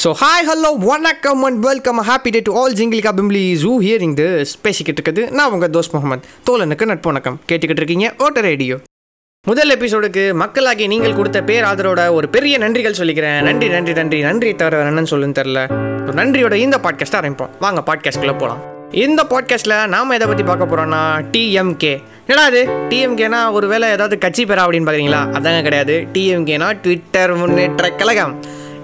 So hi hello வணக்கம் and welcome happy day to all ஜிங்கிலிகா பிம்ப்ளிஸ் ஜூ ஹியரிங் திஸ் பேசிக்கிட்டு இருக்குது. நான் உங்கள் தோஸ் முகமது. தோலனுக்கு நட்பு வணக்கம் கேட்டுக்கிட்டு இருக்கீங்க ஓட்ட ரேடியோ முதல் எபிசோடுக்கு மக்களாகி நீங்கள் கொடுத்த பேர் ஆதரோட ஒரு பெரிய நன்றிகள் சொல்லிக்கிறேன். நன்றி நன்றி நன்றி. நன்றி தவிர என்னன்னு சொல்லுன்னு தெரில நன்றியோட இந்த பாட்காஸ்ட்டை ஆரம்பிப்போம். வாங்க பாட்காஸ்ட்குள்ளே போகலாம் இந்த பாட்காஸ்ட்டில் நாம் எதை பற்றி பார்க்க போகிறோன்னா டிஎம்கே என்னடா அது டிஎம்கேனா ஒரு வேளை ஏதாவது கட்சி பெறா அப்படின்னு பார்க்குறீங்களா? அதாங்க கிடையாது. டிஎம்கேனா ட்விட்டர் முன்னேற்ற கழகம்.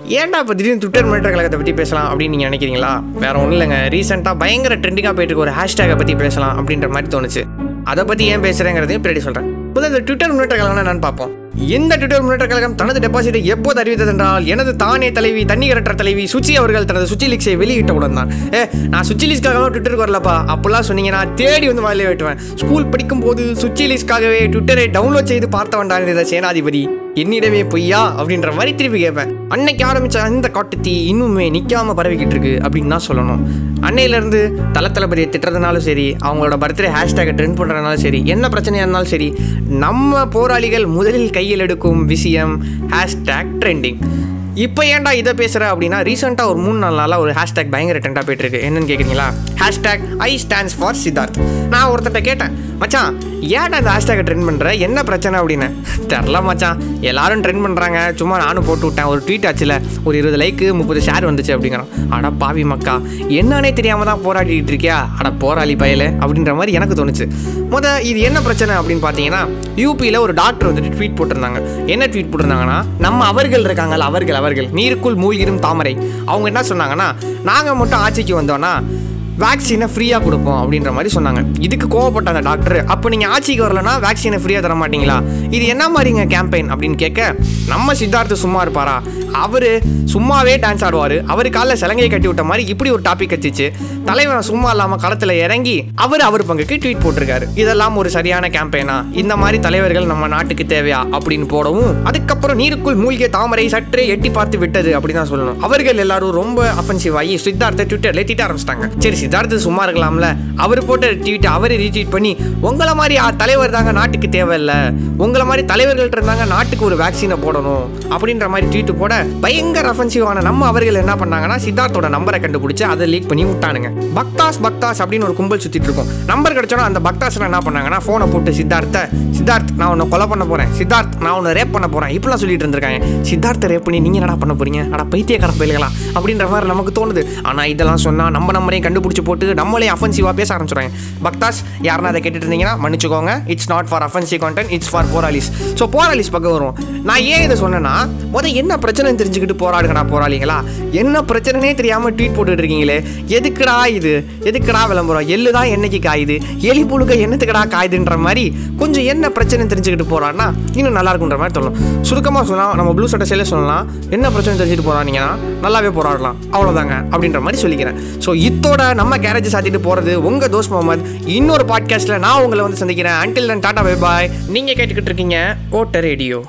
ஏன்டா இப்போ திடீர்னு ட்விட்டர் முன்னேற்ற கழகத்தை பற்றி பேசலாம் அப்படின்னு நீங்கள் நினைக்கிறீங்களா? வேற ஒன்றும் இல்லைங்க. ரீசெண்டாக பயங்கர ட்ரெண்டிங்காக போயிட்டு ஒரு ஹேஷ்டேகை பற்றி பேசலாம் அப்படின்ற மாதிரி தோணுச்சு. அதை பற்றி ஏன் பேசுகிறேங்கிறதையும் பின்னாடி சொல்கிறேன் முதல்ல இந்த ட்விட்டர் முன்னேற்ற கழகம் நான் பார்ப்போம். இந்த ட்விட்டர் முன்னேற்ற கழகம் தனது டெபாசிட்டை எப்போது அறிவித்தது என்றால் எனது தானே தலைவி தண்ணீரற்ற தலைவி சுச்சி அவர்கள் தனது சுச்சி லீக்ஸை வெளியிட்டவுடன் தான். ஏ நான் சுச்சி லீஸ்க்காக ட்விட்டருக்கு வரலப்பா? அப்போல்லாம் சொன்னீங்கன்னா தேடி வந்து வாயிலே வெட்டுவேன். ஸ்கூல் படிக்கும் போது சுச்சி லீஸ்க்காகவே ட்விட்டரை டவுன்லோட் செய்து பார்த்த வேண்டாம் சேனாதிபதி. என்னிடமே பொய்யா? அப்படின்ற மாதிரி திருப்பி கேட்பேன். அன்னைக்கு ஆரம்பித்த அந்த காட்டுத்தீ இன்னுமே நிற்காம பரவிக்கிட்டு இருக்கு அப்படின்னு தான் சொல்லணும். அன்னையிலேருந்து தல தளபதியை திட்டுறதுனாலும் சரி அவங்களோட பர்த்டே ஹேஷ்டேக்கை ட்ரெண்ட் பண்ணுறதுனாலும் சரி என்ன பிரச்சனையாக இருந்தாலும் சரி நம்ம போராளிகள் முதலில் கையில் எடுக்கும் விஷயம் ஹேஷ்டேக் ட்ரெண்டிங் இப்போ ஏன்டா இதை பேசுகிற அப்படின்னா ரீசெண்டாக ஒரு மூணு நாலு நாளாக ஒரு ஹேஷ்டேக் பயங்கர ட்ரெண்டாக போயிட்டு இருக்கு என்னன்னு கேட்குறீங்களா hashtag I stands for Siddharth நான் ஒருத்தட்ட கேட்டேன் மச்சான் ஏன்டா இந்த ஹேஷ்டேக்கை ட்ரெண்ட் பண்ணுற என்ன பிரச்சனை அப்படின்னு? தெரில மச்சான். எல்லாரும் ட்ரெண்ட் பண்ணுறாங்க சும்மா நானும் போட்டு விட்டேன். ஒரு ட்வீட் ஆச்சுல. ஒரு இருபது லைக்கு முப்பது ஷேர் வந்துச்சு அப்படிங்கிறான். அட பாவி மக்கா என்னன்னே தெரியாமல் தான் போராடிட்டு இருக்கியா? அட போராளி பயலே அப்படின்ற மாதிரி எனக்கு தோணுச்சு. முத இது என்ன பிரச்சனை அப்படின்னு பார்த்தீங்கன்னா யூபியில் ஒரு டாக்டர் வந்துட்டு ட்வீட் போட்டிருந்தாங்க. என்ன ட்வீட் போட்டிருந்தாங்கன்னா நம்ம அவர்கள் இருக்காங்கல்ல அவர்கள் அவர்கள் நீருக்குள் மூழ்கிடும் தாமரை. அவங்க என்ன சொன்னாங்கன்னா நாங்கள் மட்டும் ஆட்சிக்கு வந்தோன்னா வேக்சினை ஃப்ரீயாக கொடுப்போம் அப்படின்ற மாதிரி சொன்னாங்க. இதுக்கு கோவப்பட்ட அந்த டாக்டர் அப்போ நீங்கள் ஆட்சிக்கு வரலன்னா வேக்சினை ஃப்ரீயாக தர மாட்டீங்களா? இது என்ன மாதிரிங்க கேம்பெயின் அப்படின்னு கேட்க நம்ம சித்தார்த்து சும்மா இருப்பாரா? அவர் சும்மாவே டான்ஸ் ஆடுவார். அவர் காலைல சலங்கையை கட்டி விட்ட மாதிரி இப்படி ஒரு டாபிக் வச்சுச்சு தலைவன் சும்மா இல்லாமல் களத்தில் இறங்கி அவர் அவர் பங்குக்கு ட்வீட் போட்டிருக்காரு. இதெல்லாம் ஒரு சரியான கேம்பெயினா இந்த மாதிரி தலைவர்கள் நம்ம நாட்டுக்கு தேவையா? அப்படின்னு போடவும் அதுக்கப்புறம் நீருக்குள் மூழ்கிய தாமரை சற்றே எட்டி பார்த்து விட்டது அப்படின்னு தான் சொல்லணும். அவர்கள் எல்லாரும் ரொம்ப அஃபென்சிவ் ஆகி சித்தார்த்தை ட்விட்டர்ல திட்ட ஆரம்பிச்சிட்டாங்க. சரி சித்தார்த்து சும்மா இருக்கலாம்ல. அவர் போட்ட ட்வீட் அவரே ரீட்வீட் பண்ணி உங்களை மாதிரி தலைவர் தாங்க நாட்டுக்கு தேவையில்ல. உங்களை மாதிரி தலைவர்கள்ட்ட இருந்தாங்க நாட்டுக்கு ஒரு வேக்சினை போடணும். அப்படின்ற மாதிரி ட்வீட் போட பயங்கர அஃபென்சிவான நம்ம அவர்கள் என்ன பண்ணாங்கன்னா சித்தார்த்தோட நம்பரை கண்டுபிடிச்சு அதை லீக் பண்ணி விட்டானுங்க. பக்தாஸ் பக்தாஸ் அப்படின்னு ஒரு கும்பல் சுத்திட்டு இருக்கும். நம்பர் கிடைச்சோன்னா அந்த பக்தாஸ் என்ன பண்ணாங்கன்னா ஃபோனை போட்டு சித்தார்த்த சித்தார்த் நான் உன்னை கொலை பண்ண போறேன். சித்தார்த் நான் உன்னை ரேப் பண்ண போறேன். இப்படிலாம் சொல்லிட்டு இருந்திருக்காங்க. சித்தார்த்த ரேப் பண்ணி நீங்க என்னடா பண்ண போறீங்க? அட பைத்தியக்கார பயில்களா அப்படின்ற மாதிரி நமக்கு தோணுது. ஆனா இதெல்லாம் சொன்னா நம்ம நம்மளையும் கண்டுபிடிச்சு போட்டு நம்மளே அஃபென்சிவா பேச ஆரம்பிச்சுறாங்க பக்தாஸ் யாருன்னா அதை கேட்டுட்டு இருந்தீங்கன்னா மன்னிச்சுக்கோங்க. It's not for offensive content it's for போராளிஸ் so போராளிஸ் பக்கம் வரும் நான் ஏன் இதை சொன்னேன்னா முத என்ன பிரச்சனை தெரிஞ்சுக்கிட்டு போராடுங்கடா போராளிங்களா? என்ன பிரச்சனைனே தெரியாம ட்வீட் போட்டுட்டு இருக்கீங்களே? எதுக்குடா இது? எதுக்குடா விளம்பரம்? எள்ளு தான் என்னைக்கு காயுது? எலி புழுக்க என்னத்துக்கடா காயுதுன்ற மாதிரி கொஞ்சம் என்ன பிரச்சனை தெரிஞ்சுக்கிட்டு போறான்னா இன்னும் நல்லா இருக்குன்ற மாதிரி சொல்லணும் சுருக்கமாக சொன்னால் நம்ம ப்ளூ சட்டை சேலே சொல்லலாம். என்ன பிரச்சனை தெரிஞ்சுட்டு போறானீங்கன்னா நல்லாவே போராடலாம். அவ்வளோதாங்க அப்படின்ற மாதிரி சொல்லிக்கிறேன். ஸோ இத்தோட நம்ம கேரேஜ் சாத்திட்டு போகிறது உங்கள் தோஸ் முகமது. இன்னொரு பாட்காஸ்ட்டில் நான் உங்களை வந்து சந்திக்கிறேன். Until then tata bye bye நீங்கள் கேட்டுக்கிட்டு இருக்கீங்க ஓட்ட ரேடியோ.